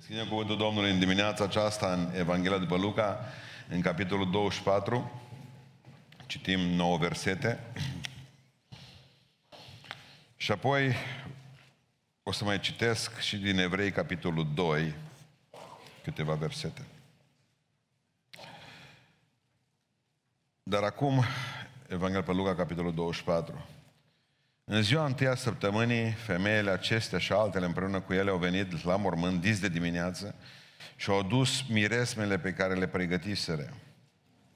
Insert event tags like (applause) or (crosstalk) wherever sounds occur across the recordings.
Deschidem cuvântul Domnului în dimineața aceasta în Evanghelia după Luca, în capitolul 24. Citim 9 versete. (clears throat) Și apoi o să mai citesc și din Evrei, capitolul 2, câteva versete. Dar acum, Evanghelia pe Luca, capitolul 24. În ziua întâia săptămânii, femeile acestea și altele împreună cu ele au venit la mormânt dis de dimineață și au adus miresmele pe care le pregătiseră.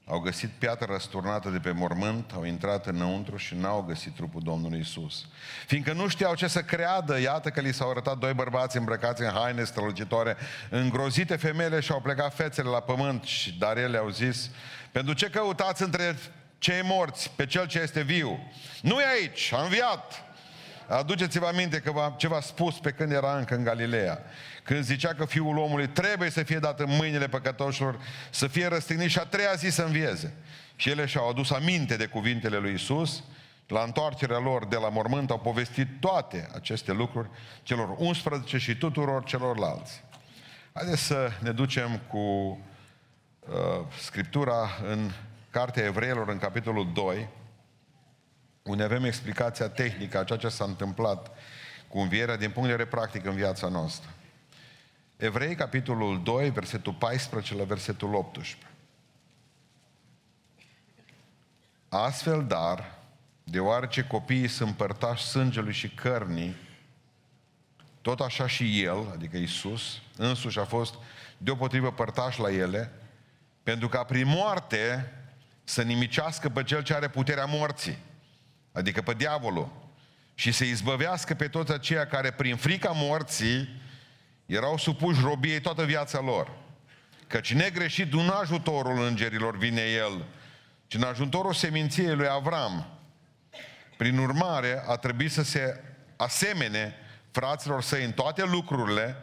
Au găsit piatră răsturnată de pe mormânt, au intrat înăuntru și n-au găsit trupul Domnului Isus. Fiindcă nu știau ce să creadă, iată că li s-au arătat doi bărbați îmbrăcați în haine strălucitoare, îngrozite femeile și au plecat fețele la pământ, dar ele au zis, pentru ce căutați între cei morți, pe cel ce este viu. Nu e aici, a înviat. Aduceți-vă aminte că v-a, ce v-a spus pe când era încă în Galileea. Când zicea că Fiul omului trebuie să fie dat în mâinile păcătoșilor, să fie răstignit și a treia zi să învieze. Și ele și-au adus aminte de cuvintele lui Isus, la întoarcerea lor de la mormânt au povestit toate aceste lucruri celor 11 și tuturor celorlalți. Haideți să ne ducem cu uh, Scriptura în Cartea Evreilor, în capitolul 2, unde avem explicația tehnică a ceea ce s-a întâmplat cu învierea din punct de vedere practic în viața noastră. Evrei, capitolul 2, versetul 14 la versetul 18. Astfel, dar, deoarece copiii sunt părtași sângelui și cărnii, tot așa și El, adică Isus, însuși a fost deopotrivă părtaș la ele, pentru ca prin moarte să nimicească pe cel ce are puterea morții, adică pe diavolul, și să izbăvească pe toți aceia care prin frica morții erau supuși robiei toată viața lor. Căci negreșit nu ajutorul îngerilor vine el, ci în ajutorul seminției lui Avram. Prin urmare, a trebuit să se asemene fraților săi în toate lucrurile,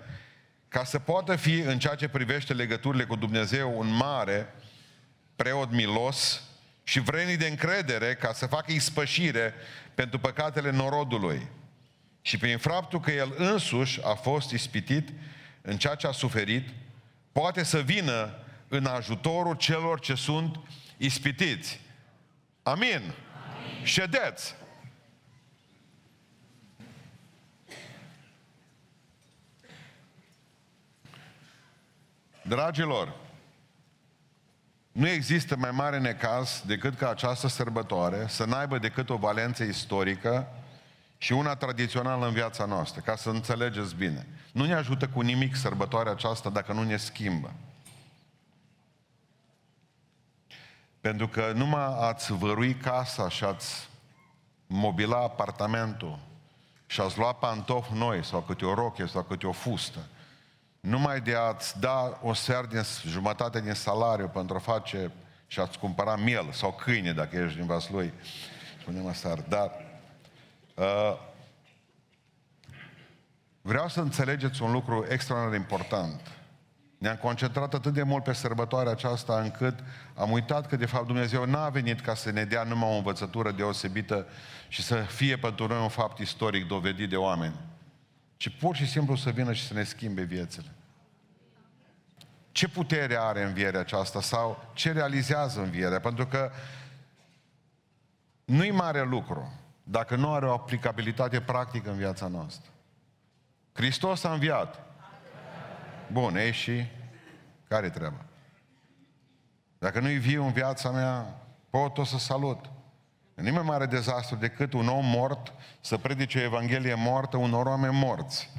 ca să poată fi, în ceea ce privește legăturile cu Dumnezeu, un mare preot milos și vrenii de încredere ca să facă ispășire pentru păcatele norodului. Și prin faptul că el însuși a fost ispitit în ceea ce a suferit, poate să vină în ajutorul celor ce sunt ispitiți. Amin. Amin. Ședeți! Dragilor, nu există mai mare necaz decât ca această sărbătoare să n-aibă decât o valență istorică și una tradițională în viața noastră, ca să înțelegeți bine. Nu ne ajută cu nimic sărbătoarea aceasta dacă nu ne schimbă. Pentru că numai ați vărui casa și ați mobila apartamentul și ați lua pantofi noi sau câte o roche sau câte o fustă, numai de a-ți da o sfert din jumătate din salariu pentru a face și a-ți cumpăra miel sau câine dacă ești din Vaslui, spunem asta, dar uh, vreau să înțelegeți un lucru extraordinar de important. Ne-am concentrat atât de mult pe sărbătoarea aceasta încât am uitat că de fapt Dumnezeu n-a venit ca să ne dea numai o învățătură deosebită și să fie pentru noi un fapt istoric dovedit de oameni ci pur și simplu să vină și să ne schimbe viețile. Ce putere are învierea aceasta sau ce realizează învierea? Pentru că nu-i mare lucru dacă nu are o aplicabilitate practică în viața noastră. Hristos a înviat. Bun, ei și care treaba? Dacă nu-i viu în viața mea, pot o să salut. Nu mai mare dezastru decât un om mort să predice o Evanghelie moartă unor oameni morți.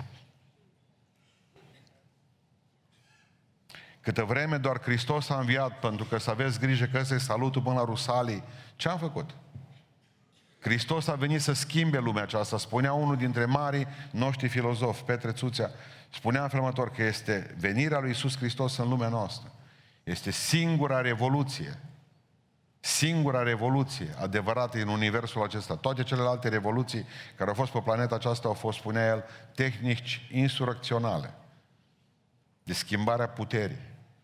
Câtă vreme doar Hristos a înviat, pentru că să aveți grijă că ăsta e salutul până la Rusalii, ce am făcut? Hristos a venit să schimbe lumea aceasta. Spunea unul dintre marii noștri filozofi, Petre Țuțea, spunea în că este venirea lui Isus Hristos în lumea noastră. Este singura revoluție singura revoluție adevărată în universul acesta. Toate celelalte revoluții care au fost pe planeta aceasta au fost, spunea el, tehnici insurrecționale de schimbarea puterii.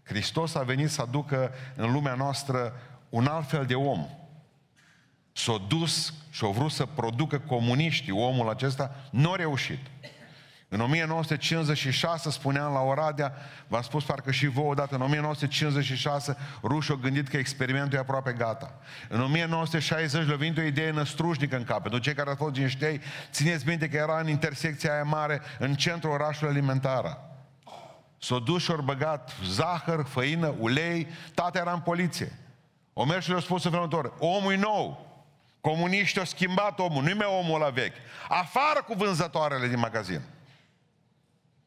Hristos a venit să aducă în lumea noastră un alt fel de om. S-a dus și a vrut să producă comuniștii omul acesta, nu a reușit. În 1956 spuneam la Oradea, v-am spus parcă și vouă odată, în 1956 rușii au gândit că experimentul e aproape gata. În 1960 le-a venit o idee năstrușnică în cap. Pentru cei care au fost din ștei, țineți minte că era în intersecția aia mare, în centrul orașului alimentar. S-au dus și au băgat zahăr, făină, ulei, tata era în poliție. O mers și le-a spus în felul omul e nou, Comuniștii au schimbat omul, nu-i mai omul la vechi. Afară cu vânzătoarele din magazin.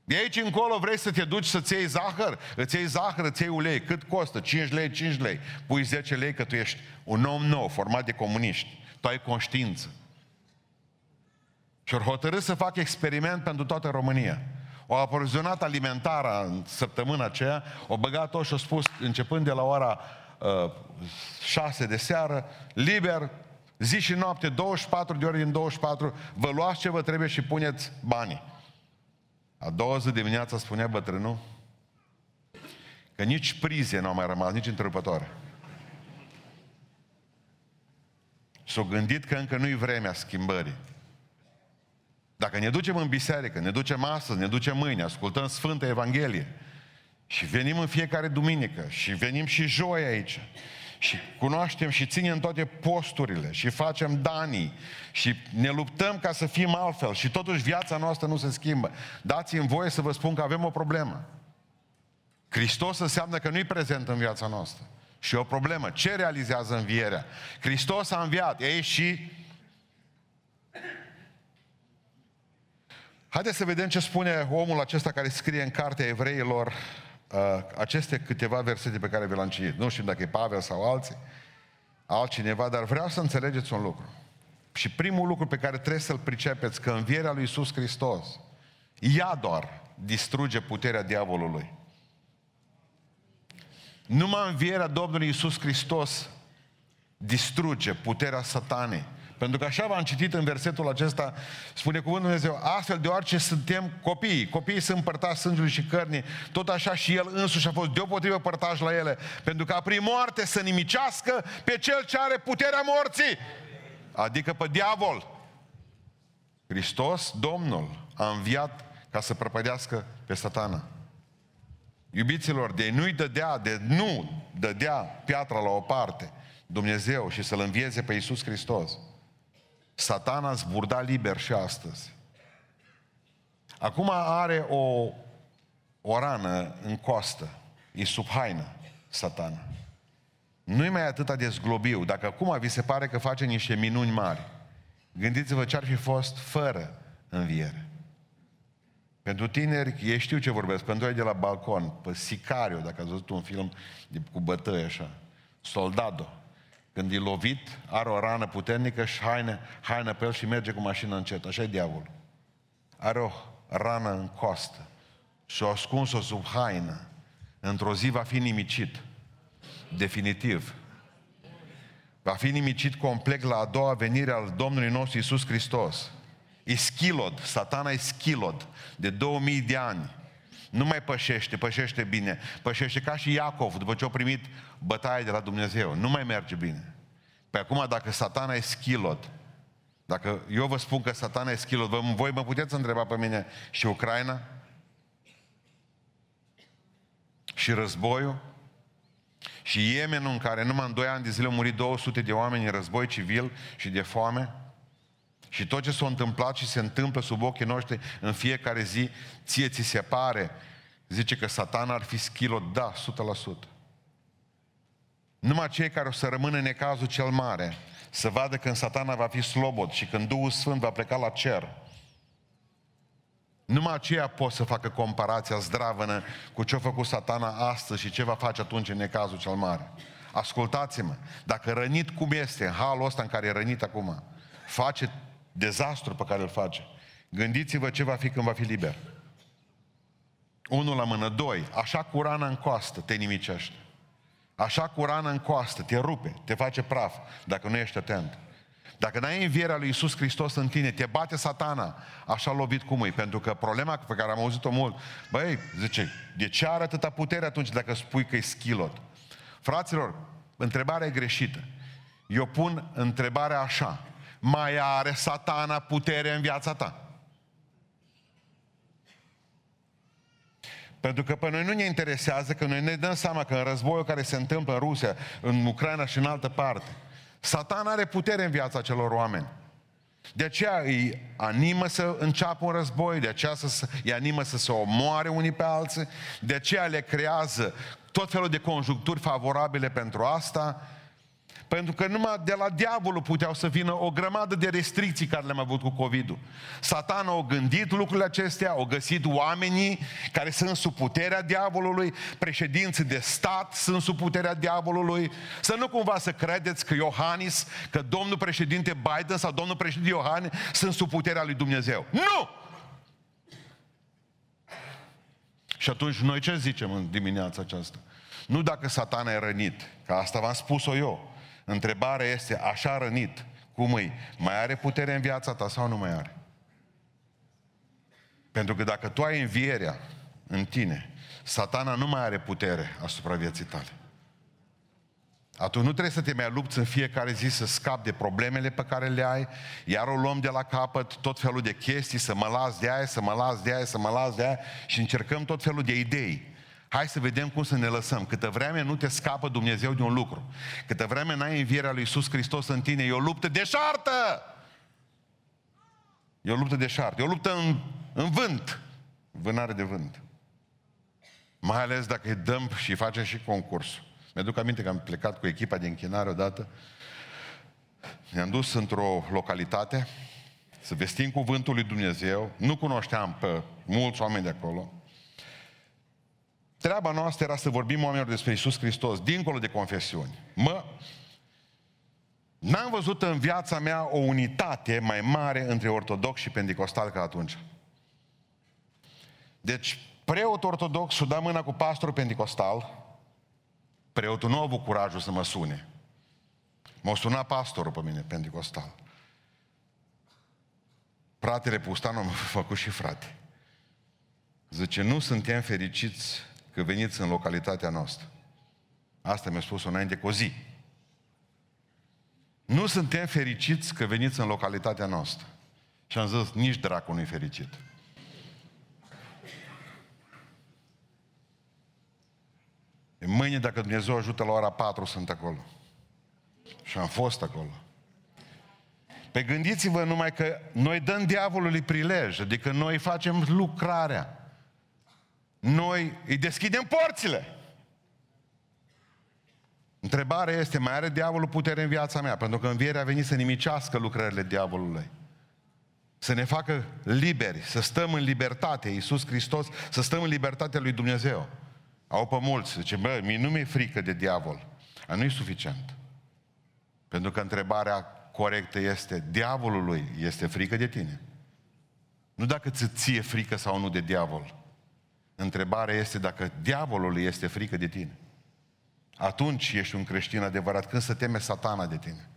De aici încolo vrei să te duci să-ți iei zahăr? Îți iei zahăr, îți iei ulei. Cât costă? 5 lei, 5 lei. Pui 10 lei că tu ești un om nou, format de comuniști. Tu ai conștiință. Și au hotărât să facă experiment pentru toată România. O aprovizionat alimentară în săptămâna aceea, o băgat-o și o spus, începând de la ora uh, 6 de seară, liber, zi și noapte, 24 de ore din 24, vă luați ce vă trebuie și puneți banii. A doua zi dimineața spunea bătrânul că nici prize n-au mai rămas, nici întrerupătoare. S-au gândit că încă nu-i vremea schimbării. Dacă ne ducem în biserică, ne ducem astăzi, ne ducem mâine, ascultăm Sfânta Evanghelie și venim în fiecare duminică și venim și joi aici și cunoaștem și ținem toate posturile și facem danii și ne luptăm ca să fim altfel și totuși viața noastră nu se schimbă. Dați-mi voie să vă spun că avem o problemă. Hristos înseamnă că nu-i prezent în viața noastră. Și o problemă. Ce realizează învierea? Hristos a înviat. Ei și... Haideți să vedem ce spune omul acesta care scrie în cartea evreilor, uh, aceste câteva versete pe care vi le-am citit. Nu știu dacă e Pavel sau alții, altcineva, dar vreau să înțelegeți un lucru. Și primul lucru pe care trebuie să-l pricepeți, că învierea lui Iisus Hristos, ea doar distruge puterea diavolului. Numai învierea Domnului Iisus Hristos distruge puterea satanei. Pentru că așa v-am citit în versetul acesta, spune cuvântul Dumnezeu, astfel deoarece suntem copii, copiii sunt părtași sângelui și cărnii, tot așa și El însuși a fost deopotrivă părtaș la ele, pentru că a prin moarte să nimicească pe Cel ce are puterea morții, adică pe diavol. Hristos, Domnul, a înviat ca să prăpădească pe satana. Iubiților, de nu-i dădea, de nu dădea piatra la o parte, Dumnezeu și să-L învieze pe Iisus Hristos. Satana zburda liber și astăzi. Acum are o, o rană în coastă. E sub haină, satana. Nu-i mai atât de zglobiu. Dacă acum vi se pare că face niște minuni mari, gândiți-vă ce ar fi fost fără înviere. Pentru tineri, ei știu ce vorbesc, pentru ei de la balcon, pe Sicario, dacă ați văzut un film de, cu bătăi așa, Soldado. Când e lovit, are o rană puternică și haină, haină pe el și merge cu mașina încet. Așa e diavolul. Are o rană în coastă și o ascuns-o sub haină. Într-o zi va fi nimicit. Definitiv. Va fi nimicit complet la a doua venire al Domnului nostru Isus Hristos. E schilod, satana e schilod de 2000 de ani. Nu mai pășește, pășește bine. Pășește ca și Iacov, după ce a primit bătaie de la Dumnezeu. Nu mai merge bine. Pe acum, dacă satana e schilot, dacă eu vă spun că satana e schilot, vă, voi mă puteți întreba pe mine și Ucraina? Și războiul? Și Yemenul în care numai în 2 ani de zile au murit 200 de oameni în război civil și de foame? Și tot ce s-a întâmplat și se întâmplă sub ochii noștri în fiecare zi, ție ți se pare, zice că satana ar fi schilot, da, 100%. Numai cei care o să rămână în necazul cel mare, să vadă când satana va fi slobod și când Duhul Sfânt va pleca la cer, numai aceia pot să facă comparația zdravănă cu ce a făcut satana astăzi și ce va face atunci în necazul cel mare. Ascultați-mă, dacă rănit cum este, în halul ăsta în care e rănit acum, face dezastru pe care îl face, gândiți-vă ce va fi când va fi liber. Unul la mână, doi, așa cu rana în coastă te nimicește. Așa cu rană în coastă, te rupe, te face praf, dacă nu ești atent. Dacă n-ai învierea lui Isus Hristos în tine, te bate satana, așa lovit cum e. Pentru că problema pe care am auzit-o mult, băi, zice, de ce are atâta putere atunci dacă spui că e schilot? Fraților, întrebarea e greșită. Eu pun întrebarea așa, mai are satana putere în viața ta? Pentru că pe noi nu ne interesează că noi ne dăm seama că în războiul care se întâmplă în Rusia, în Ucraina și în altă parte, Satan are putere în viața celor oameni. De aceea îi animă să înceapă un război, de aceea să, îi animă să se omoare unii pe alții, de aceea le creează tot felul de conjuncturi favorabile pentru asta, pentru că numai de la diavolul puteau să vină o grămadă de restricții care le-am avut cu COVID-ul. Satan a gândit lucrurile acestea, au găsit oamenii care sunt sub puterea diavolului, președinții de stat sunt sub puterea diavolului. Să nu cumva să credeți că Iohannis, că domnul președinte Biden sau domnul președinte Iohannis sunt sub puterea lui Dumnezeu. Nu! Și atunci noi ce zicem în dimineața aceasta? Nu dacă satana e rănit, că asta v-am spus-o eu. Întrebarea este, așa rănit, cum îi? Mai are putere în viața ta sau nu mai are? Pentru că dacă tu ai învierea în tine, satana nu mai are putere asupra vieții tale. Atunci nu trebuie să te mai lupți în fiecare zi să scapi de problemele pe care le ai, iar o luăm de la capăt tot felul de chestii, să mă las de aia, să mă las de aia, să mă las de aia și încercăm tot felul de idei. Hai să vedem cum să ne lăsăm. Câtă vreme nu te scapă Dumnezeu de un lucru. Câtă vreme n-ai învierea lui Iisus Hristos în tine, e o luptă deșartă. E o luptă deșartă. E o luptă în, în vânt. Vânare de vânt. Mai ales dacă îi dăm și facem și concursul. Mi-aduc aminte că am plecat cu echipa de închinare odată. Ne-am dus într-o localitate să vestim cuvântul lui Dumnezeu. Nu cunoșteam pe mulți oameni de acolo. Treaba noastră era să vorbim oamenilor despre Isus Hristos, dincolo de confesiuni. Mă, n-am văzut în viața mea o unitate mai mare între ortodox și pentecostal ca atunci. Deci, preot ortodox și da mâna cu pastorul pentecostal, preotul nu a avut curajul să mă sune. M-a sunat pastorul pe mine, pentecostal. Fratele Pustan m-a (laughs) făcut și frate. Zice, nu suntem fericiți că veniți în localitatea noastră. Asta mi-a spus înainte cu o zi. Nu suntem fericiți că veniți în localitatea noastră. Și am zis, nici dracul nu-i fericit. Mâine, dacă Dumnezeu ajută la ora 4, sunt acolo. Și am fost acolo. Pe gândiți-vă numai că noi dăm diavolului prilej, adică noi facem lucrarea noi îi deschidem porțile. Întrebarea este, mai are diavolul putere în viața mea? Pentru că învierea a venit să nimicească lucrările diavolului. Să ne facă liberi, să stăm în libertate, Iisus Hristos, să stăm în libertatea lui Dumnezeu. Au pe mulți, zice, bă, mie nu mi-e frică de diavol. A nu e suficient. Pentru că întrebarea corectă este, diavolului este frică de tine. Nu dacă ți ție frică sau nu de diavol. Întrebarea este dacă diavolul este frică de tine. Atunci ești un creștin adevărat, când se teme satana de tine.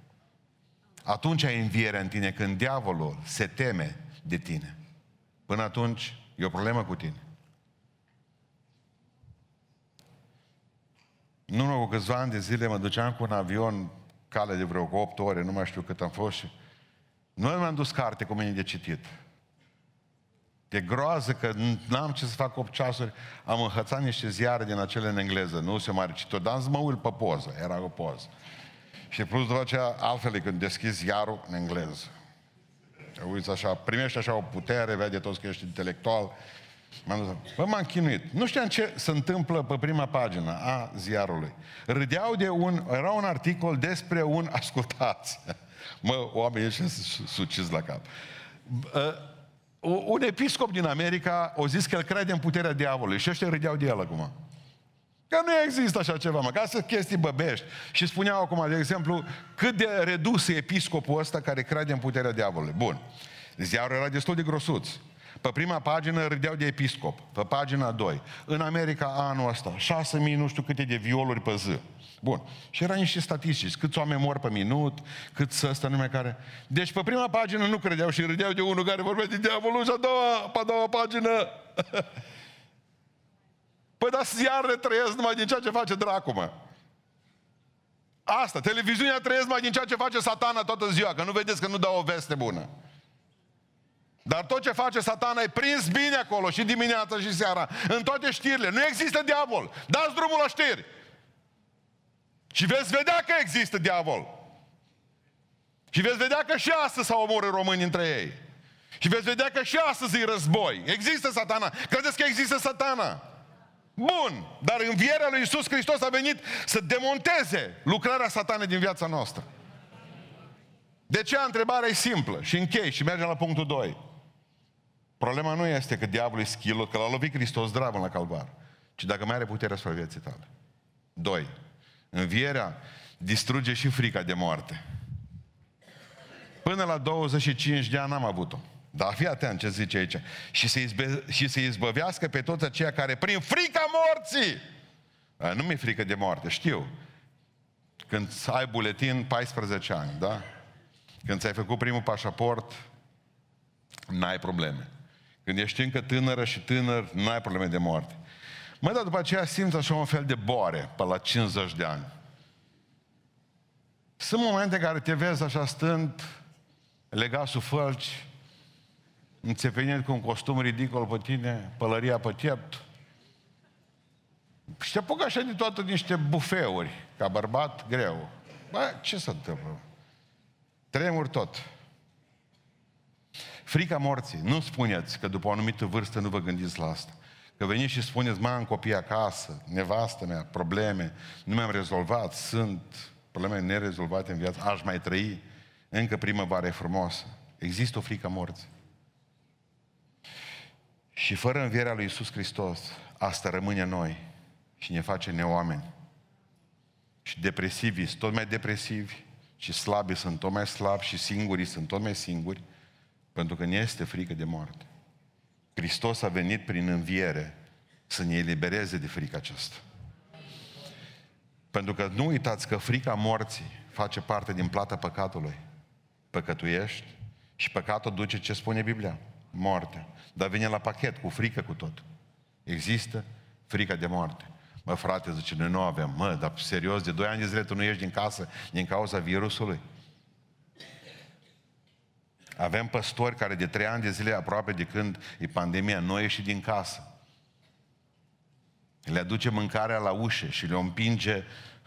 Atunci ai învierea în tine, când diavolul se teme de tine. Până atunci e o problemă cu tine. Nu urmă cu câțiva ani de zile mă duceam cu un avion cale de vreo 8 ore, nu mai știu cât am fost și nu mi-am dus carte cu mine de citit. De groază că n-am ce să fac 8 ceasuri, am înhățat niște ziare din acele în engleză, nu se mai citit, dar mă uit pe poză, era o poză. Și plus după aceea, altfel când deschizi ziarul în engleză. Uiți așa, primești așa o putere, vede toți că ești intelectual. M-am dus, bă, m-am chinuit. Nu știam ce se întâmplă pe prima pagină a ziarului. Râdeau de un, era un articol despre un, ascultați, (laughs) mă, oamenii ăștia suciți la cap. Uh, un episcop din America a zis că el crede în puterea diavolului și ăștia râdeau de el acum. Că nu există așa ceva, mă, ca să chestii băbești. Și spuneau acum, de exemplu, cât de redus e episcopul ăsta care crede în puterea diavolului. Bun. Ziarul era destul de grosuț. Pe prima pagină râdeau de episcop. Pe pagina 2. În America anul ăsta, 6.000 nu știu câte de violuri pe zi. Bun. Și era niște statistici. Câți oameni mor pe minut, câți ăsta numai care... Deci pe prima pagină nu credeau și râdeau de unul care vorbea de diavolul și a doua, pe a doua pagină. (laughs) păi da, ziarele trăiesc numai din ceea ce face dracu, mă. Asta, televiziunea trăiesc mai din ceea ce face satana toată ziua, că nu vedeți că nu dau o veste bună. Dar tot ce face satana e prins bine acolo și dimineața și seara, în toate știrile. Nu există diavol. Dați drumul la știri. Și veți vedea că există diavol. Și veți vedea că și astăzi s-au omorât români între ei. Și veți vedea că și astăzi e război. Există satana. Credeți că există satana? Bun, dar învierea lui Isus Hristos a venit să demonteze lucrarea satanei din viața noastră. De ce întrebarea e simplă și închei și mergem la punctul 2. Problema nu este că diavolul e schilul, că l-a lovit Hristos zdravă la calvar, ci dacă mai are puterea asupra vieții tale. 2. Învierea distruge și frica de moarte. Până la 25 de ani n-am avut-o. Dar fii atent ce zice aici. Și să, izbe- și să izbăvească pe toți aceia care prin frica morții. Nu mi-e frică de moarte, știu. Când ai buletin, 14 ani, da? Când ți-ai făcut primul pașaport, n-ai probleme. Când ești încă tânără și tânăr, n-ai probleme de moarte. Mă, dar după aceea simți așa un fel de boare, pe la 50 de ani. Sunt momente în care te vezi așa stând, legat sub fălci, înțepenit cu un costum ridicol pe tine, pălăria pe piept. Și te apucă așa de toate niște bufeuri, ca bărbat, greu. Bă, ce se întâmplă? Tremur tot. Frica morții. Nu spuneți că după o anumită vârstă nu vă gândiți la asta. Că veniți și spuneți, mă, am copii acasă, nevastă mea, probleme, nu mi-am rezolvat, sunt probleme nerezolvate în viață, aș mai trăi, încă primăvară e frumoasă. Există o frică morții. Și fără învierea lui Isus Hristos, asta rămâne noi și ne face neoameni. Și depresivii sunt tot mai depresivi, și slabii sunt tot mai slabi, și singurii sunt tot mai singuri, pentru că ne este frică de moarte. Hristos a venit prin înviere să ne elibereze de frica aceasta. Pentru că nu uitați că frica morții face parte din plata păcatului. Păcătuiești și păcatul duce ce spune Biblia? Moarte. Dar vine la pachet, cu frică cu tot. Există frica de moarte. Mă, frate, zice, noi nu avem. Mă, dar serios, de doi ani de zile tu nu ieși din casă din cauza virusului. Avem păstori care de trei ani de zile, aproape de când e pandemia, nu ieși din casă. Le aduce mâncarea la ușă și le împinge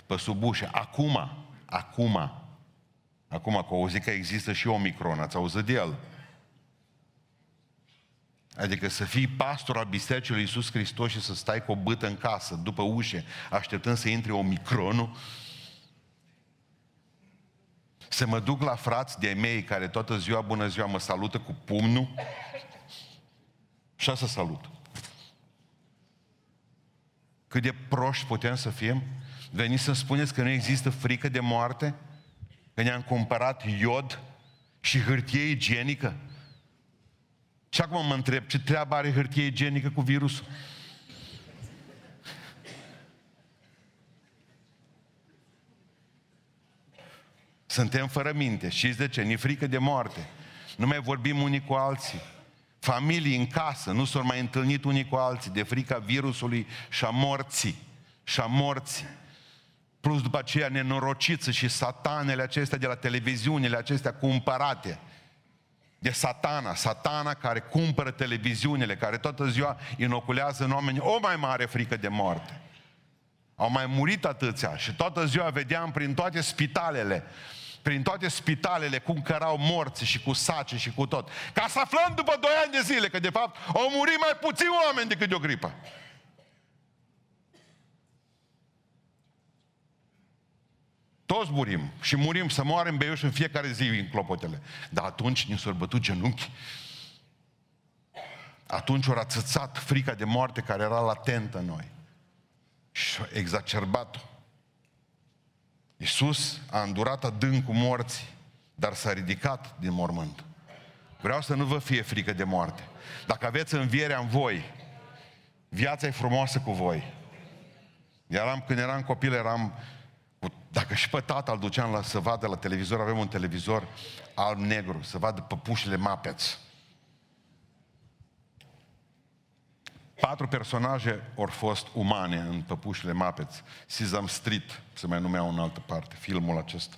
pe sub ușă. Acum, acum, acum că auzi că există și Omicron, ați auzit de el? Adică să fii pastor al Bisericii lui Iisus Hristos și să stai cu o bâtă în casă, după ușe, așteptând să intre Omicronul, să mă duc la frați de-ai mei care toată ziua, bună ziua, mă salută cu pumnul și să salut. Cât de proști putem să fim? Veniți să spuneți că nu există frică de moarte? Că ne-am cumpărat iod și hârtie igienică? Și acum mă întreb, ce treabă are hârtie igienică cu virusul? Suntem fără minte. Știți de ce? Ni frică de moarte. Nu mai vorbim unii cu alții. Familii în casă nu s-au mai întâlnit unii cu alții de frica virusului și a morții. Și a morții. Plus după aceea nenorociță și satanele acestea de la televiziunile acestea cumpărate de satana, satana care cumpără televiziunile, care toată ziua inoculează în oameni o mai mare frică de moarte. Au mai murit atâția și toată ziua vedeam prin toate spitalele, prin toate spitalele cum cărau morți și cu sace și cu tot. Ca să aflăm după doi ani de zile că de fapt au murit mai puțini oameni decât de o gripă. Toți murim și murim să moară în beiuș în fiecare zi în clopotele. Dar atunci ne s-au bătut genunchi. Atunci au rațățat frica de moarte care era latentă în noi. Și a exacerbat-o. Iisus a îndurat adânc cu morții, dar s-a ridicat din mormânt. Vreau să nu vă fie frică de moarte. Dacă aveți învierea în voi, viața e frumoasă cu voi. Eram, când eram copil, eram dacă și pe tata îl duceam la, să vadă la televizor, avem un televizor alb-negru, să vadă păpușile mapeți. Patru personaje au fost umane în păpușile mapeți. Sesame Street, se mai numea în altă parte, filmul acesta.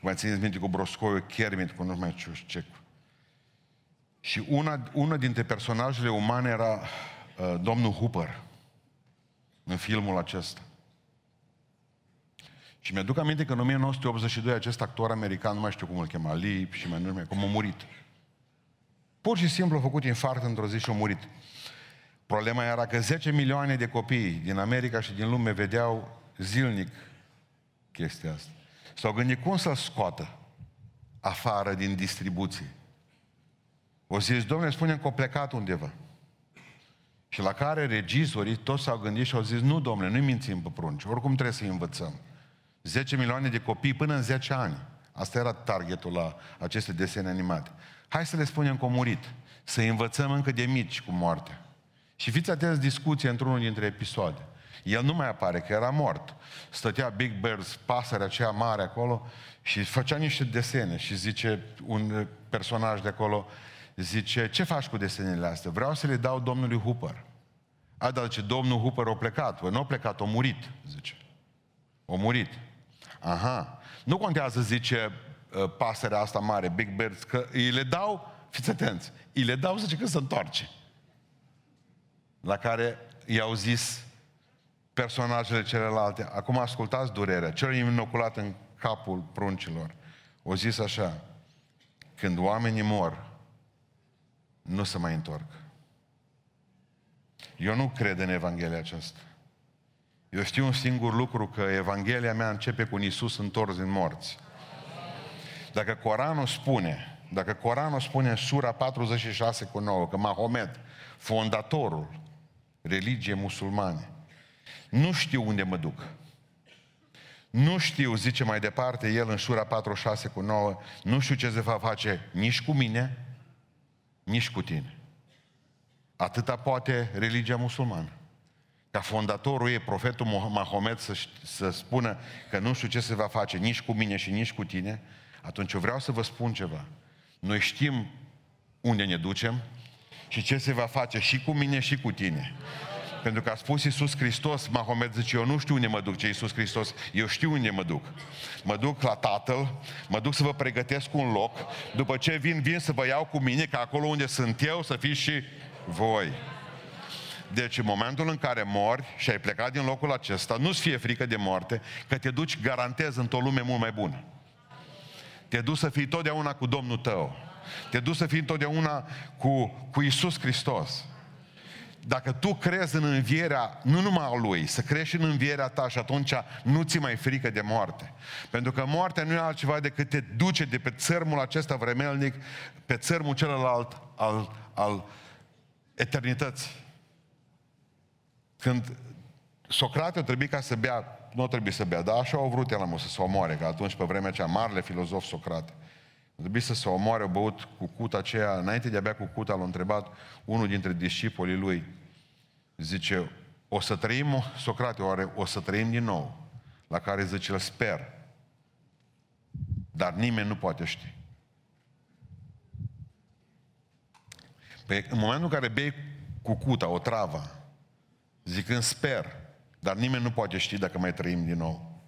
Mai țineți minte cu Broscoiu, Kermit, cu nu mai știu ce. Și una, una dintre personajele umane era uh, domnul Hooper în filmul acesta. Și mi-aduc aminte că în 1982 acest actor american, nu mai știu cum îl chema, Lee și mai nume, cum a murit. Pur și simplu a făcut infart într-o zi și a murit. Problema era că 10 milioane de copii din America și din lume vedeau zilnic chestia asta. S-au gândit cum să-l scoată afară din distribuție. O zis, domnule, spune că a plecat undeva. Și la care regizorii toți s-au gândit și au zis, nu, domnule, nu-i mințim pe prunci, oricum trebuie să-i învățăm. 10 milioane de copii până în 10 ani. Asta era targetul la aceste desene animate. Hai să le spunem că a murit. Să învățăm încă de mici cu moartea. Și fiți atenți discuție într-unul dintre episoade. El nu mai apare, că era mort. Stătea Big Birds, pasărea aceea mare acolo și făcea niște desene și zice un personaj de acolo, zice, ce faci cu desenele astea? Vreau să le dau domnului Hooper. A, dar ce domnul Hooper a plecat. Bă, nu a plecat, a murit, zice. A murit. Aha. Nu contează, zice ă, pasărea asta mare, Big Birds, că îi le dau, fiți atenți, îi le dau, zice, că se întoarce. La care i-au zis personajele celelalte, acum ascultați durerea, cel inoculat în capul pruncilor. O zis așa, când oamenii mor, nu se mai întorc. Eu nu cred în Evanghelia aceasta. Eu știu un singur lucru, că Evanghelia mea începe cu un Iisus întors din morți. Dacă Coranul spune, dacă Coranul spune în sura 46 cu 9, că Mahomet, fondatorul religiei musulmane, nu știu unde mă duc. Nu știu, zice mai departe el în sura 46 cu 9, nu știu ce se va face nici cu mine, nici cu tine. Atâta poate religia musulmană. Ca fondatorul ei, profetul Mahomet, să, să spună că nu știu ce se va face nici cu mine și nici cu tine, atunci eu vreau să vă spun ceva. Noi știm unde ne ducem și ce se va face și cu mine și cu tine. Pentru că a spus Iisus Hristos, Mahomet zice, eu nu știu unde mă duc, ce Iisus Hristos, eu știu unde mă duc. Mă duc la Tatăl, mă duc să vă pregătesc un loc, după ce vin, vin să vă iau cu mine, ca acolo unde sunt eu să fiți și voi. Deci în momentul în care mori și ai plecat din locul acesta, nu-ți fie frică de moarte, că te duci, garantez, într-o lume mult mai bună. Te duci să fii totdeauna cu Domnul tău. Te duci să fii totdeauna cu, cu Isus Hristos dacă tu crezi în învierea, nu numai a Lui, să crești în învierea ta și atunci nu ți mai frică de moarte. Pentru că moartea nu e altceva decât te duce de pe țărmul acesta vremelnic, pe țărmul celălalt al, al eternității. Când Socrate trebuie ca să bea, nu trebuie să bea, dar așa au vrut el să se omoare, că atunci pe vremea aceea, marele filozof Socrate. Trebuie să se omoare, a băut cu cuta aceea, înainte de a bea cu cuta, l-a întrebat unul dintre discipolii lui. Zice, o să trăim, Socrate, oare o să trăim din nou? La care zice, îl sper. Dar nimeni nu poate ști. Păi în momentul în care bei cu cuta o travă, zicând sper, dar nimeni nu poate ști dacă mai trăim din nou.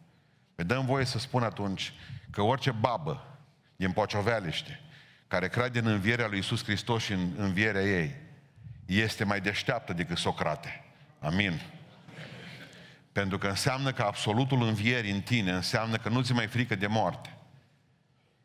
Păi dăm voie să spun atunci că orice babă din Pociovealiște, care crede în învierea lui Isus Hristos și în învierea ei, este mai deșteaptă decât Socrate. Amin. Pentru că înseamnă că absolutul învierii în tine înseamnă că nu ți mai frică de moarte.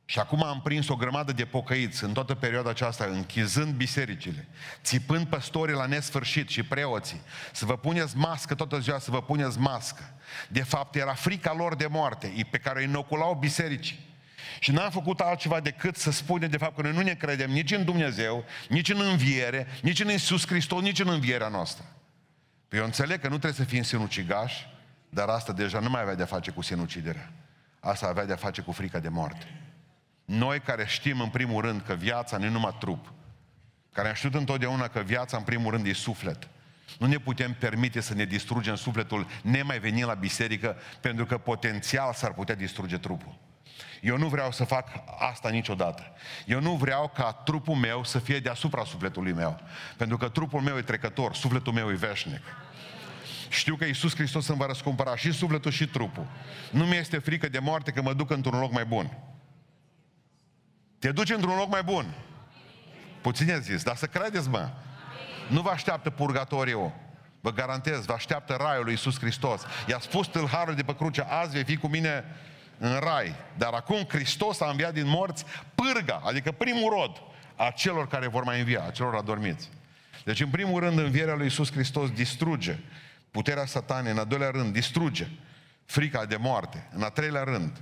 Și acum am prins o grămadă de pocăiți în toată perioada aceasta, închizând bisericile, țipând păstorii la nesfârșit și preoții, să vă puneți mască toată ziua, să vă puneți mască. De fapt, era frica lor de moarte, pe care o inoculau bisericii. Și n-am făcut altceva decât să spunem de fapt că noi nu ne credem nici în Dumnezeu, nici în înviere, nici în Iisus Hristos, nici în învierea noastră. Păi eu înțeleg că nu trebuie să fim sinucigași, dar asta deja nu mai avea de-a face cu sinuciderea. Asta avea de-a face cu frica de moarte. Noi care știm în primul rând că viața nu e numai trup, care am știut întotdeauna că viața în primul rând e suflet, nu ne putem permite să ne distrugem sufletul nemai venind la biserică, pentru că potențial s-ar putea distruge trupul. Eu nu vreau să fac asta niciodată. Eu nu vreau ca trupul meu să fie deasupra sufletului meu. Pentru că trupul meu e trecător, sufletul meu e veșnic. Știu că Iisus Hristos îmi va răscumpăra și sufletul și trupul. Nu mi este frică de moarte că mă duc într-un loc mai bun. Te duci într-un loc mai bun. Puțin a zis, dar să credeți, mă. Nu vă așteaptă purgatoriu. Vă garantez, vă așteaptă raiul lui Iisus Hristos. I-a spus tâlharul de pe cruce, azi vei fi cu mine în rai. Dar acum Hristos a înviat din morți pârga, adică primul rod a celor care vor mai învia, a celor adormiți. Deci, în primul rând, învierea lui Iisus Hristos distruge puterea satanei, în al doilea rând, distruge frica de moarte. În al treilea rând,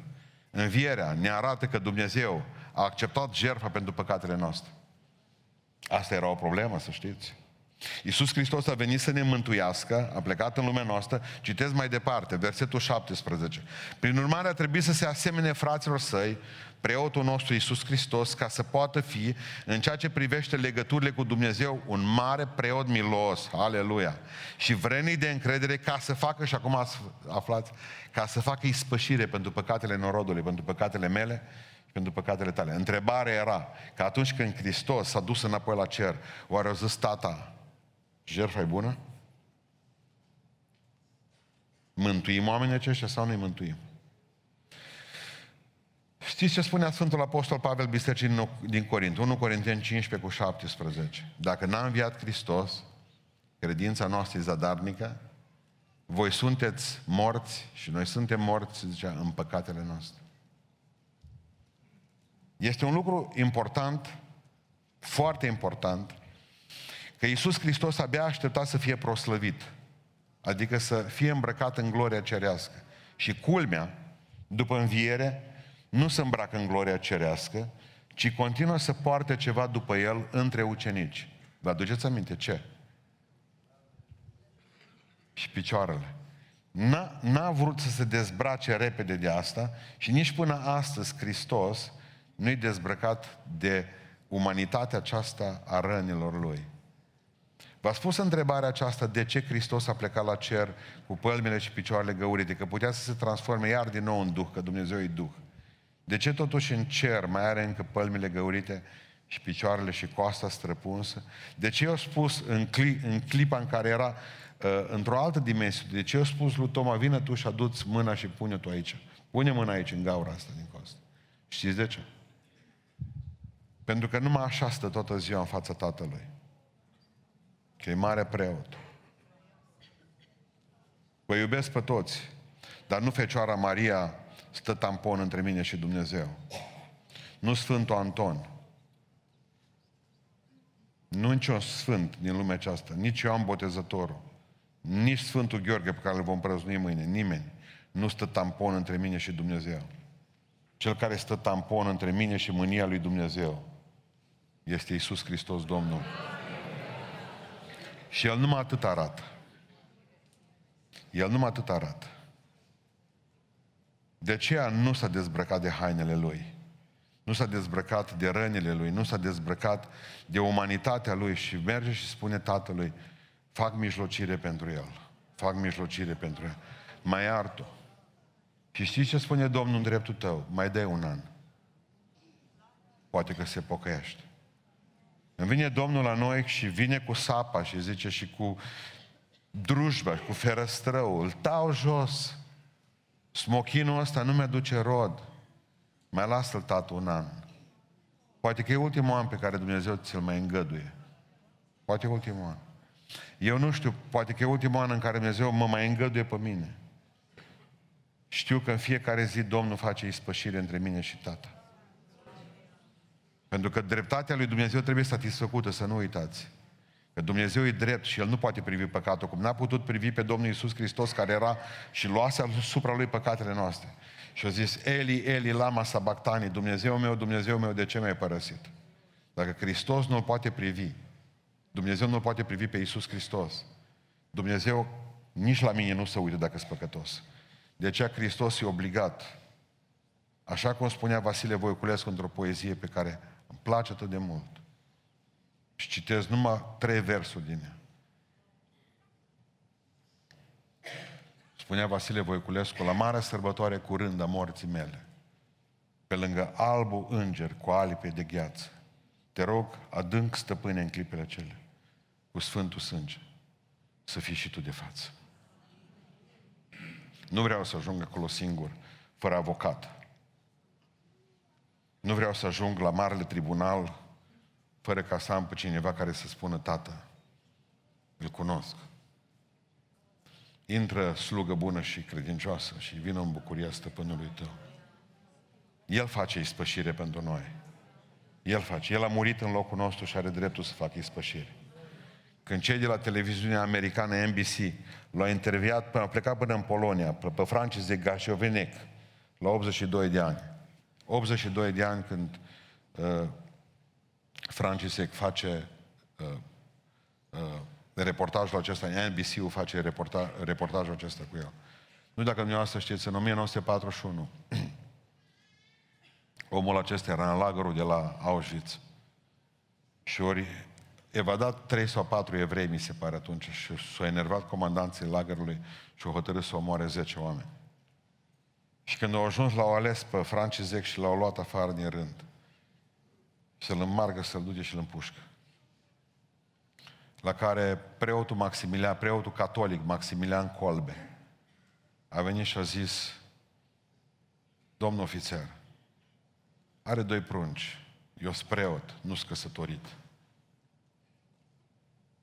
învierea ne arată că Dumnezeu a acceptat jertfa pentru păcatele noastre. Asta era o problemă, să știți. Iisus Hristos a venit să ne mântuiască, a plecat în lumea noastră, citesc mai departe, versetul 17. Prin urmare a trebuit să se asemene fraților săi, preotul nostru Iisus Hristos, ca să poată fi, în ceea ce privește legăturile cu Dumnezeu, un mare preot milos, aleluia, și vrenii de încredere ca să facă, și acum aflați, ca să facă ispășire pentru păcatele norodului, pentru păcatele mele și pentru păcatele tale. Întrebarea era că atunci când Hristos s-a dus înapoi la cer, oare o zis tata, jertfa e bună? Mântuim oamenii aceștia sau nu-i mântuim? Știți ce spunea Sfântul Apostol Pavel Bisericii din Corint? 1 Corinteni 15 cu 17. Dacă n-a înviat Hristos, credința noastră e zadarnică, voi sunteți morți și noi suntem morți, zicea, în păcatele noastre. Este un lucru important, foarte important, că Iisus Hristos abia aștepta să fie proslăvit, adică să fie îmbrăcat în gloria cerească. Și culmea, după înviere, nu se îmbracă în gloria cerească, ci continuă să poarte ceva după el între ucenici. Vă aduceți aminte ce? Și picioarele. N-a, n-a vrut să se dezbrace repede de asta și nici până astăzi Hristos nu-i dezbrăcat de umanitatea aceasta a rănilor Lui. V-a spus întrebarea aceasta de ce Hristos a plecat la cer cu pălmile și picioarele găurite, că putea să se transforme iar din nou în Duh, că Dumnezeu e Duh. De ce totuși în cer mai are încă pălmile găurite și picioarele și coasta străpunsă? De ce i-a spus în, cli, în clipa în care era uh, într-o altă dimensiune, de ce i-a spus lui Toma, vină tu și aduți mâna și pune tu aici. Pune mâna aici, în gaura asta din coastă. Știți de ce? Pentru că numai așa stă toată ziua în fața Tatălui. Că e mare preot. Vă iubesc pe toți, dar nu Fecioara Maria stă tampon între mine și Dumnezeu. Nu Sfântul Anton. Nu niciun sfânt din lumea aceasta, nici Ioan Botezătorul, nici Sfântul Gheorghe pe care îl vom prăznui mâine, nimeni nu stă tampon între mine și Dumnezeu. Cel care stă tampon între mine și mânia lui Dumnezeu este Isus Hristos Domnul. Și El numai atât arată. El numai atât arată. De aceea nu s-a dezbrăcat de hainele lui. Nu s-a dezbrăcat de rănile lui, nu s-a dezbrăcat de umanitatea lui și merge și spune tatălui, fac mijlocire pentru el, fac mijlocire pentru el, mai iartă. Și știi ce spune Domnul în dreptul tău? Mai dai un an. Poate că se pocăiește. Când vine Domnul la noi și vine cu sapa și zice și cu drujba, cu ferăstrăul, îl tau jos, Smochinul ăsta nu mi-aduce rod. Mai lasă-l, tată, un an. Poate că e ultimul an pe care Dumnezeu ți-l mai îngăduie. Poate e ultimul an. Eu nu știu, poate că e ultimul an în care Dumnezeu mă mai îngăduie pe mine. Știu că în fiecare zi Domnul face ispășire între mine și Tata. Pentru că dreptatea lui Dumnezeu trebuie satisfăcută, să nu uitați. Că Dumnezeu e drept și El nu poate privi păcatul, cum n-a putut privi pe Domnul Iisus Hristos care era și luase asupra Lui păcatele noastre. Și a zis, Eli, Eli, lama sabactani, Dumnezeu meu, Dumnezeu meu, de ce mi-ai părăsit? Dacă Hristos nu-L poate privi, Dumnezeu nu-L poate privi pe Iisus Hristos, Dumnezeu nici la mine nu se uită dacă sunt păcătos. De aceea Hristos e obligat, așa cum spunea Vasile Voiculescu într-o poezie pe care îmi place atât de mult, și citesc numai trei versuri din ea. Spunea Vasile Voiculescu, la mare sărbătoare curând a morții mele, pe lângă albul înger cu alipe de gheață, te rog, adânc stăpâne în clipele cele, cu Sfântul Sânge, să fii și tu de față. Nu vreau să ajung acolo singur, fără avocat. Nu vreau să ajung la marele tribunal fără ca să am pe cineva care să spună, tată, îl cunosc. Intră slugă bună și credincioasă și vină în bucuria stăpânului tău. El face ispășire pentru noi. El face. El a murit în locul nostru și are dreptul să facă ispășire. Când cei de la televiziunea americană NBC l-au interviat, până, a plecat până în Polonia, pe, pe Francis de Gașovenec, la 82 de ani. 82 de ani când uh, Francisek face uh, uh, reportajul acesta, NBC-ul face reporta, reportajul acesta cu el. Nu dacă dumneavoastră știți, în 1941, (clears throat) omul acesta era în lagărul de la Auschwitz și ori evadat trei sau patru evrei, mi se pare atunci, și s-au enervat comandanții lagărului și au hotărât să omoare 10 oameni. Și când au ajuns, l-au ales pe Francizec și l-au luat afară din rând. Să-l înmargă, să-l duce și-l împușcă. La care preotul Maximilian, preotul catolic Maximilian Colbe, a venit și a zis, domnul ofițer, are doi prunci, eu sunt preot, nu sunt căsătorit.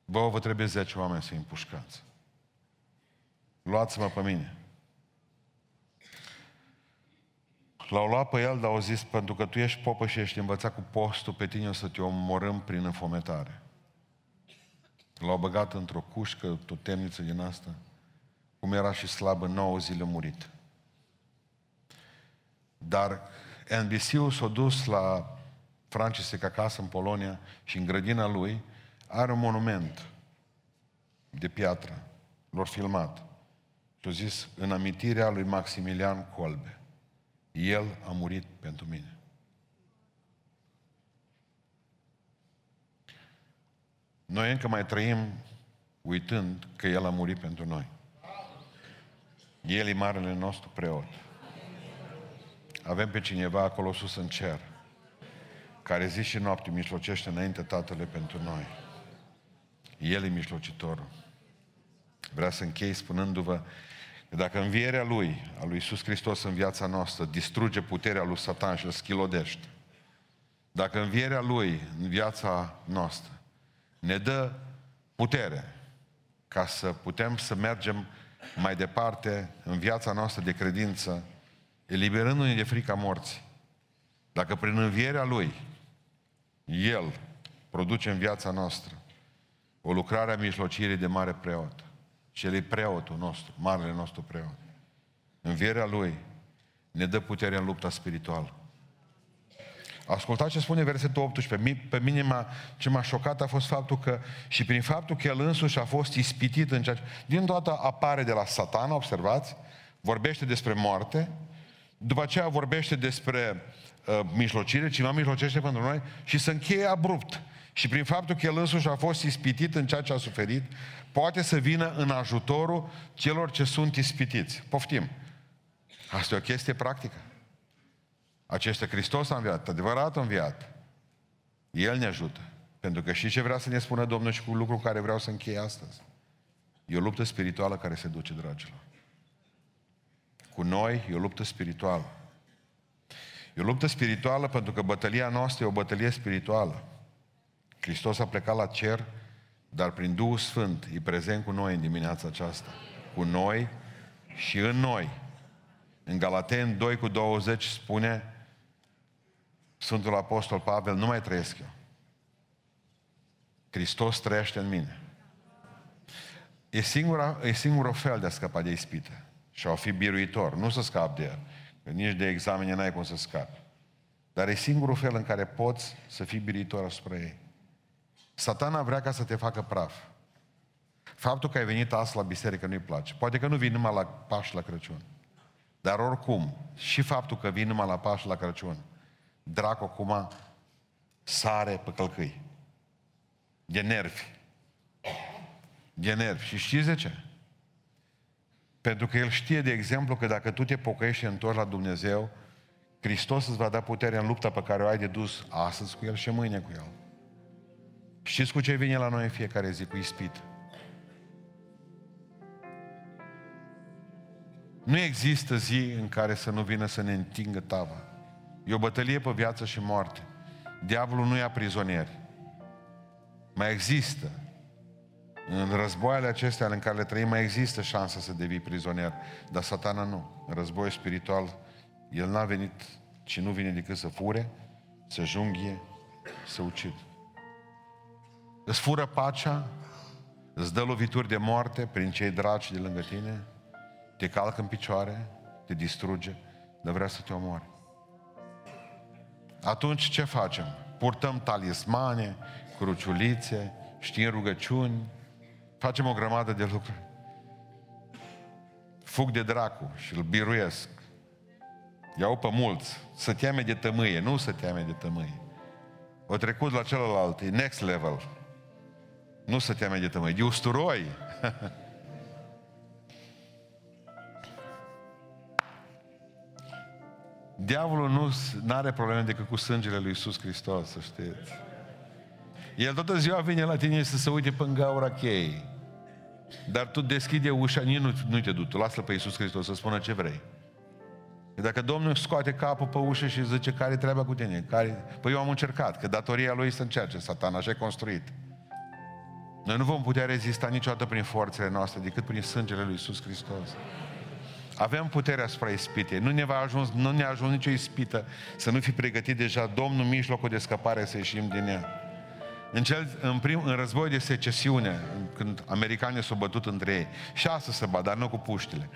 Vă vă trebuie 10 oameni să-i împușcați. Luați-mă pe mine. L-au luat pe el, dar au zis, pentru că tu ești popă și ești învățat cu postul, pe tine o să te omorâm prin înfometare. L-au băgat într-o cușcă, o temniță din asta, cum era și slabă, nouă zile murit. Dar NBC-ul s-a dus la Francisec acasă în Polonia și în grădina lui are un monument de piatră. L-au filmat. Și au zis, în amintirea lui Maximilian Colbe. El a murit pentru mine. Noi încă mai trăim uitând că El a murit pentru noi. El e marele nostru preot. Avem pe cineva acolo sus în cer, care zi și noapte mijlocește înainte Tatăle pentru noi. El e mijlocitorul. Vreau să închei spunându-vă că dacă învierea Lui, a Lui Iisus Hristos în viața noastră, distruge puterea lui Satan și îl schilodește, dacă învierea Lui în viața noastră ne dă putere ca să putem să mergem mai departe în viața noastră de credință, eliberându-ne de frica morții. Dacă prin învierea Lui, El produce în viața noastră o lucrare a mijlocirii de mare preot, și El e preotul nostru, marele nostru preot. Învierea Lui ne dă putere în lupta spirituală. Ascultați ce spune versetul 18. Pe mine m-a, ce m-a șocat a fost faptul că, și prin faptul că el însuși a fost ispitit în ceea ce... Din toată apare de la satan, observați, vorbește despre moarte, după aceea vorbește despre uh, mijlocire, cineva mijlocește pentru noi și se încheie abrupt. Și prin faptul că el însuși a fost ispitit în ceea ce a suferit, poate să vină în ajutorul celor ce sunt ispitiți. Poftim. Asta e o chestie practică. Acesta Hristos a înviat, adevărat a înviat. El ne ajută. Pentru că și ce vrea să ne spună Domnul și cu lucru care vreau să închei astăzi. E o luptă spirituală care se duce, dragilor. Cu noi e o luptă spirituală. E o luptă spirituală pentru că bătălia noastră e o bătălie spirituală. Hristos a plecat la cer, dar prin Duhul Sfânt e prezent cu noi în dimineața aceasta. Cu noi și în noi. În Galaten 2 cu 20 spune Sfântul Apostol Pavel, nu mai trăiesc eu. Hristos trăiește în mine. E, singura, e singurul fel de a scăpa de ispită. Și a fi biruitor. Nu să scapi de el. Că nici de examene n-ai cum să scapi. Dar e singurul fel în care poți să fii biruitor asupra ei. Satana vrea ca să te facă praf. Faptul că ai venit astăzi la biserică nu-i place. Poate că nu vii numai la Paști la Crăciun. Dar oricum, și faptul că vii numai la Paști la Crăciun, dracu acum sare pe călcâi. De nervi. De nervi. Și știți de ce? Pentru că El știe, de exemplu, că dacă tu te pocăiești și întorci la Dumnezeu, Hristos îți va da puterea în lupta pe care o ai de dus astăzi cu El și mâine cu El. Știți cu ce vine la noi în fiecare zi? Cu ispit. Nu există zi în care să nu vină să ne întingă tava. E o bătălie pe viață și moarte. Diavolul nu ia prizonieri. Mai există. În războaiele acestea în care le trăim mai există șansa să devii prizonier. Dar satana nu. În război spiritual, el n-a venit și nu vine decât să fure, să junghie, să ucid. Îți fură pacea, îți dă lovituri de moarte prin cei dragi de lângă tine, te calcă în picioare, te distruge, dar vrea să te omoare. Atunci ce facem? Purtăm talismane, cruciulițe, știm rugăciuni, facem o grămadă de lucruri. Fug de dracu și îl biruiesc. Iau pe mulți. Să teame de tămâie, nu să teame de tămâie. O trecut la celălalt, e next level. Nu să teame de tămâie, de usturoi. (laughs) Diavolul nu are probleme decât cu sângele lui Iisus Hristos, să știți. El toată ziua vine la tine să se uite pe gaura cheii. Dar tu deschide ușa, nici nu, nu te duci, tu lasă pe Iisus Hristos să spună ce vrei. Dacă Domnul scoate capul pe ușă și zice care treaba cu tine, care... păi eu am încercat, că datoria lui să încerce, satan, așa e construit. Noi nu vom putea rezista niciodată prin forțele noastre, decât prin sângele lui Iisus Hristos. Avem puterea asupra ispitei. Nu ne va ajuns, nu ne ajuns nicio ispită să nu fi pregătit deja Domnul mijlocul de scăpare să ieșim din ea. În, cel, în, prim, în război de secesiune, când americanii s-au bătut între ei, șase să bat, dar nu cu puștile.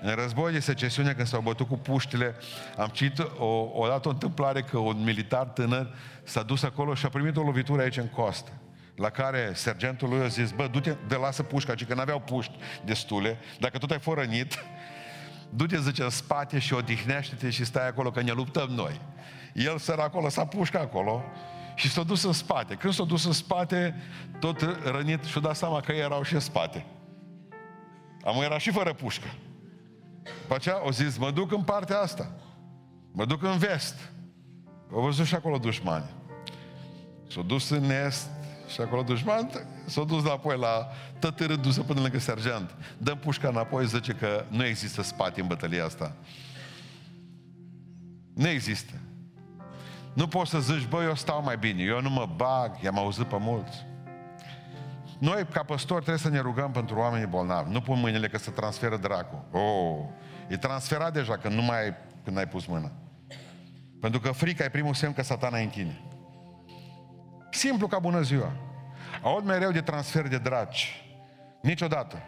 În război de secesiune, când s-au bătut cu puștile, am citit o, o dată o întâmplare că un militar tânăr s-a dus acolo și a primit o lovitură aici în costă. La care sergentul lui a zis, bă, du-te, de lasă pușca, ci că n-aveau puști destule, dacă tot ai fost rănit, du-te, zice, în spate și odihnește-te și stai acolo, că ne luptăm noi. El săra acolo, s-a pușca acolo și s-a dus în spate. Când s-a dus în spate, tot rănit și-a dat seama că ei erau și în spate. Am era și fără pușcă. După aceea o zis, mă duc în partea asta. Mă duc în vest. Au văzut și acolo dușmani. S-au dus în est și acolo dușman s-a dus înapoi la tătărâ dusă până lângă sergeant. Dăm pușca înapoi, zice că nu există spate în bătălia asta. Nu există. Nu poți să zici, băi, eu stau mai bine, eu nu mă bag, i-am auzit pe mulți. Noi, ca păstori, trebuie să ne rugăm pentru oamenii bolnavi. Nu pun mâinile că se transferă dracu. Oh, e transferat deja când nu mai ai, când ai pus mâna. Pentru că frica e primul semn că satana e în tine. Simplu ca bună ziua. Aud mereu de transfer de dragi. Niciodată.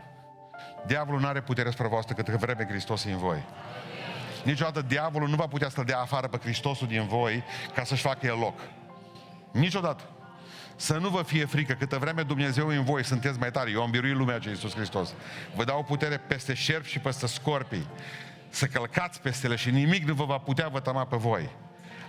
Diavolul nu are putere spre voastră cât vreme Hristos e în voi. Niciodată diavolul nu va putea să-l dea afară pe Hristosul din voi ca să-și facă el loc. Niciodată. Să nu vă fie frică, câtă vreme Dumnezeu în voi sunteți mai tari. Eu am biruit lumea ce Iisus Hristos. Vă dau putere peste șerpi și peste scorpii. Să călcați peste ele și nimic nu vă va putea vătăma pe voi.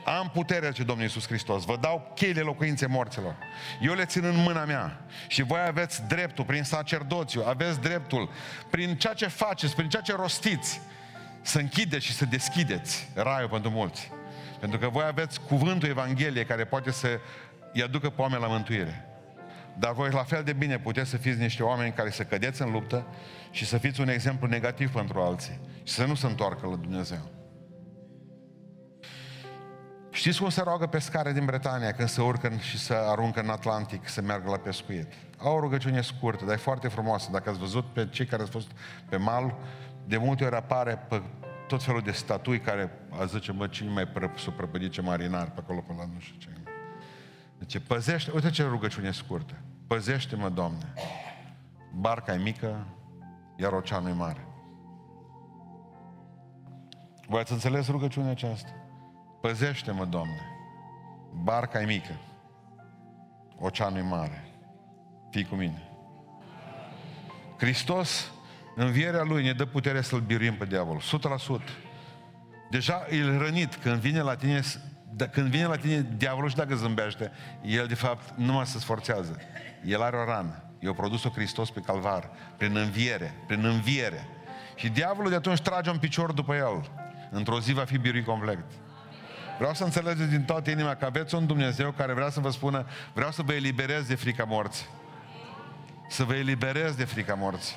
Am puterea, ce Domnul Iisus Hristos. Vă dau cheile locuințe morților. Eu le țin în mâna mea. Și voi aveți dreptul, prin sacerdoțiu, aveți dreptul, prin ceea ce faceți, prin ceea ce rostiți, să închideți și să deschideți raiul pentru mulți. Pentru că voi aveți cuvântul Evangheliei care poate să îi aducă pe oameni la mântuire. Dar voi la fel de bine puteți să fiți niște oameni care să cădeți în luptă și să fiți un exemplu negativ pentru alții și să nu se întoarcă la Dumnezeu. Știți cum se roagă pescare din Bretania când se urcă și se aruncă în Atlantic să meargă la pescuit? Au o rugăciune scurtă, dar e foarte frumoasă. Dacă ați văzut pe cei care au fost pe mal, de multe ori apare pe tot felul de statui care a zice, mă, cine mai pră, s-o prăpădice marinar pe acolo, pe la nu știu ce. Deci, păzește, uite ce rugăciune scurtă. Păzește-mă, Doamne. Barca e mică, iar oceanul e mare. Voi ați înțeles rugăciunea aceasta? Păzește-mă, Doamne. Barca e mică, oceanul e mare. Fii cu mine. Hristos, învierea Lui, ne dă putere să-L biruim pe diavol. 100%. Deja e rănit când vine la tine da, când vine la tine diavolul și dacă zâmbește, el de fapt nu mai se sforțează. El are o rană. Eu produs-o Hristos pe calvar, prin înviere, prin înviere. Și diavolul de atunci trage un picior după el. Într-o zi va fi biruit complet. Vreau să înțelegeți din toată inima că aveți un Dumnezeu care vrea să vă spună, vreau să vă eliberez de frica morții. Să vă eliberez de frica morții.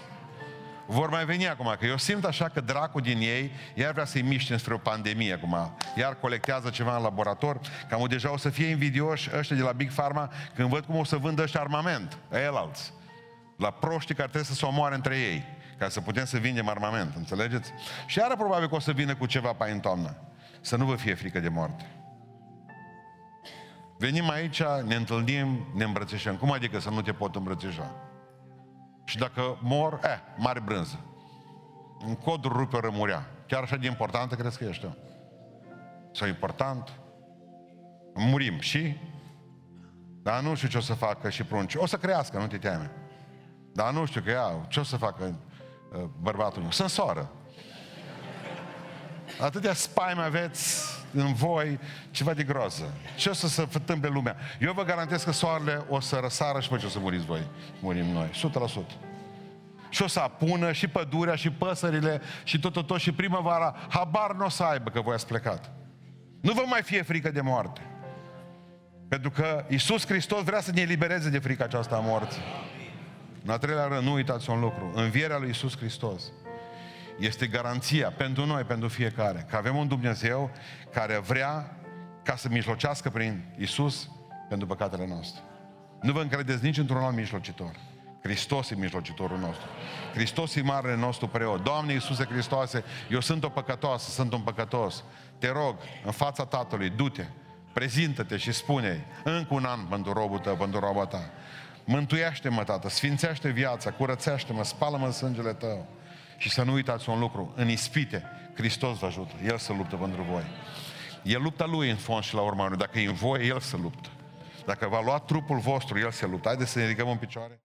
vor mai veni acum, că eu simt așa că dracul din ei iar vrea să-i miște spre o pandemie acum. Iar colectează ceva în laborator, cam deja o să fie invidioși ăștia de la Big Pharma când văd cum o să vândă ăștia armament, el alți. La proștii care trebuie să se omoare între ei, ca să putem să vindem armament, înțelegeți? Și iară probabil că o să vină cu ceva pe în toamnă. Să nu vă fie frică de moarte. Venim aici, ne întâlnim, ne îmbrățișăm. Cum adică să nu te pot îmbrățișa? Și dacă mor, eh, mare brânză. În codul rupe o rămurea. Chiar așa de importantă crezi că ești Sau important? Murim și? Dar nu știu ce o să facă și prunci. O să crească, nu te teme. Dar nu știu că ea, ce o să facă uh, bărbatul meu? Sunt soră. Atâtea spaime aveți în voi, ceva de groză. Ce o să se întâmple lumea? Eu vă garantez că soarele o să răsară și pe ce o să muriți voi. Murim noi. 100%. Și o să apună și pădurea și păsările și tot, tot, tot și primăvara. Habar nu o să aibă că voi ați plecat. Nu vă mai fie frică de moarte. Pentru că Isus Hristos vrea să ne elibereze de frica aceasta a morții. În al treilea rând, nu uitați un lucru. Învierea lui Isus Hristos este garanția pentru noi, pentru fiecare, că avem un Dumnezeu care vrea ca să mijlocească prin Isus pentru păcatele noastre. Nu vă încredeți nici într-un alt mijlocitor. Hristos e mijlocitorul nostru. Hristos e marele nostru preot. Doamne Iisuse Hristoase, eu sunt o păcătoasă, sunt un păcătos. Te rog, în fața Tatălui, du-te, prezintă-te și spune încă un an pentru robul tău, pentru roba ta. Mântuiește-mă, Tată, sfințește viața, curățește-mă, spală-mă în sângele Tău. Și să nu uitați un lucru, în ispite, Hristos vă ajută, El să luptă pentru voi. El luptă Lui în fond și la urmă, dacă e în voi, El să luptă. Dacă va lua trupul vostru, El se luptă. Haideți să ne ridicăm în picioare.